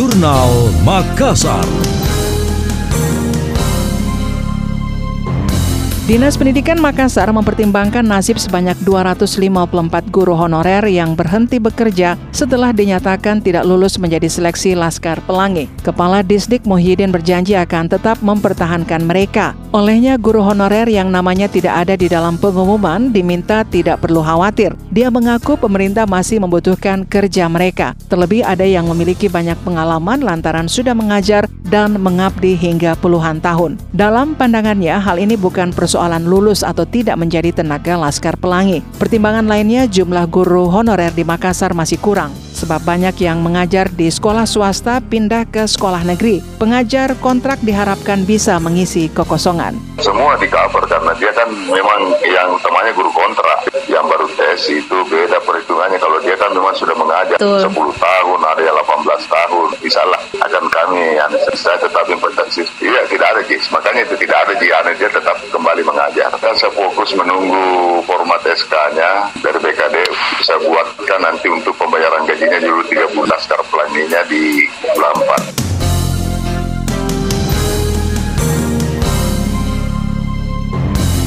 Jurnal Makassar. Dinas Pendidikan Makassar mempertimbangkan nasib sebanyak 254 guru honorer yang berhenti bekerja setelah dinyatakan tidak lulus menjadi seleksi Laskar Pelangi. Kepala Disdik Muhyiddin berjanji akan tetap mempertahankan mereka. Olehnya guru honorer yang namanya tidak ada di dalam pengumuman diminta tidak perlu khawatir. Dia mengaku pemerintah masih membutuhkan kerja mereka. Terlebih ada yang memiliki banyak pengalaman lantaran sudah mengajar dan mengabdi hingga puluhan tahun. Dalam pandangannya, hal ini bukan persoalan lulus atau tidak menjadi tenaga Laskar Pelangi. Pertimbangan lainnya, jumlah guru honorer di Makassar masih kurang sebab banyak yang mengajar di sekolah swasta pindah ke sekolah negeri. Pengajar kontrak diharapkan bisa mengisi kekosongan. Semua di cover karena dia kan memang yang temannya guru kontrak. Yang baru tes itu beda perhitungannya. Kalau dia kan memang sudah mengajar Betul. 10 tahun, ada yang 18 tahun. Misalnya akan kami yang saya tetap intensif. Iya tidak ada Jis. Makanya itu tidak ada Jis. Dia tetap kembali mengajar. Dan saya fokus menunggu format SK-nya dari BKD. Saya buatkan nanti untuk pembayaran gaji gajinya dulu 3 bulan, sekarang pelanginya di bulan 4.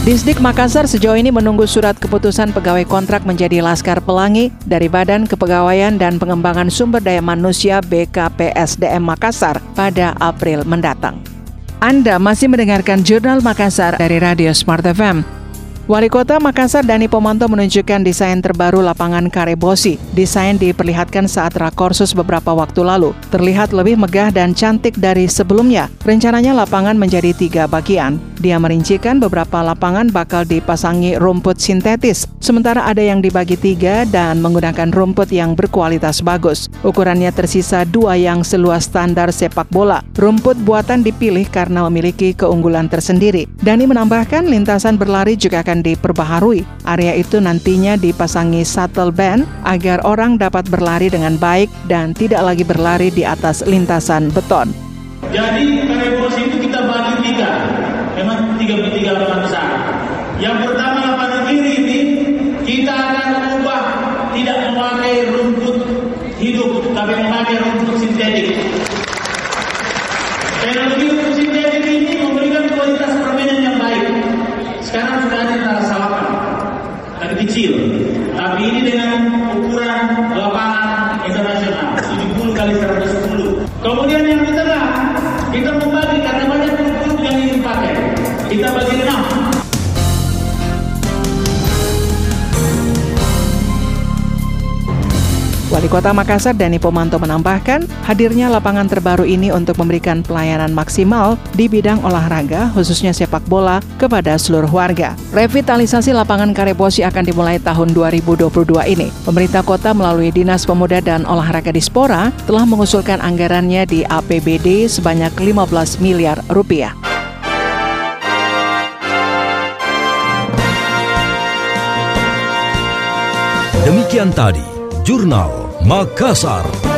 Disdik Makassar sejauh ini menunggu surat keputusan pegawai kontrak menjadi Laskar Pelangi dari Badan Kepegawaian dan Pengembangan Sumber Daya Manusia BKPSDM Makassar pada April mendatang. Anda masih mendengarkan Jurnal Makassar dari Radio Smart FM. Wali Kota Makassar Dani Pomanto menunjukkan desain terbaru lapangan Karebosi. Desain diperlihatkan saat rakorsus beberapa waktu lalu. Terlihat lebih megah dan cantik dari sebelumnya. Rencananya lapangan menjadi tiga bagian. Dia merincikan beberapa lapangan bakal dipasangi rumput sintetis, sementara ada yang dibagi tiga dan menggunakan rumput yang berkualitas bagus. Ukurannya tersisa dua yang seluas standar sepak bola. Rumput buatan dipilih karena memiliki keunggulan tersendiri. Dani menambahkan lintasan berlari juga akan diperbaharui. Area itu nantinya dipasangi shuttle band agar orang dapat berlari dengan baik dan tidak lagi berlari di atas lintasan beton. Jadi Karepos itu kita bagi tiga, memang tiga tiga lapangan besar. Yang pertama lapangan kiri ini kita akan ubah tidak memakai rumput hidup, tapi memakai rumput sintetik. Teknologi sintetik ini memberikan kualitas permainan yang baik. Sekarang sudah ada Tarasawakan, tapi kecil. Tapi ini dengan ukuran lapangan internasional, 70 kali 110. Kemudian yang di tengah, kita membagi karena banyak klub yang ingin pakai. Kita bagi Wali Kota Makassar Dani Pomanto menambahkan, hadirnya lapangan terbaru ini untuk memberikan pelayanan maksimal di bidang olahraga, khususnya sepak bola, kepada seluruh warga. Revitalisasi lapangan Karebosi akan dimulai tahun 2022 ini. Pemerintah kota melalui Dinas Pemuda dan Olahraga Dispora telah mengusulkan anggarannya di APBD sebanyak 15 miliar rupiah. Demikian tadi, Jurnal Makassar.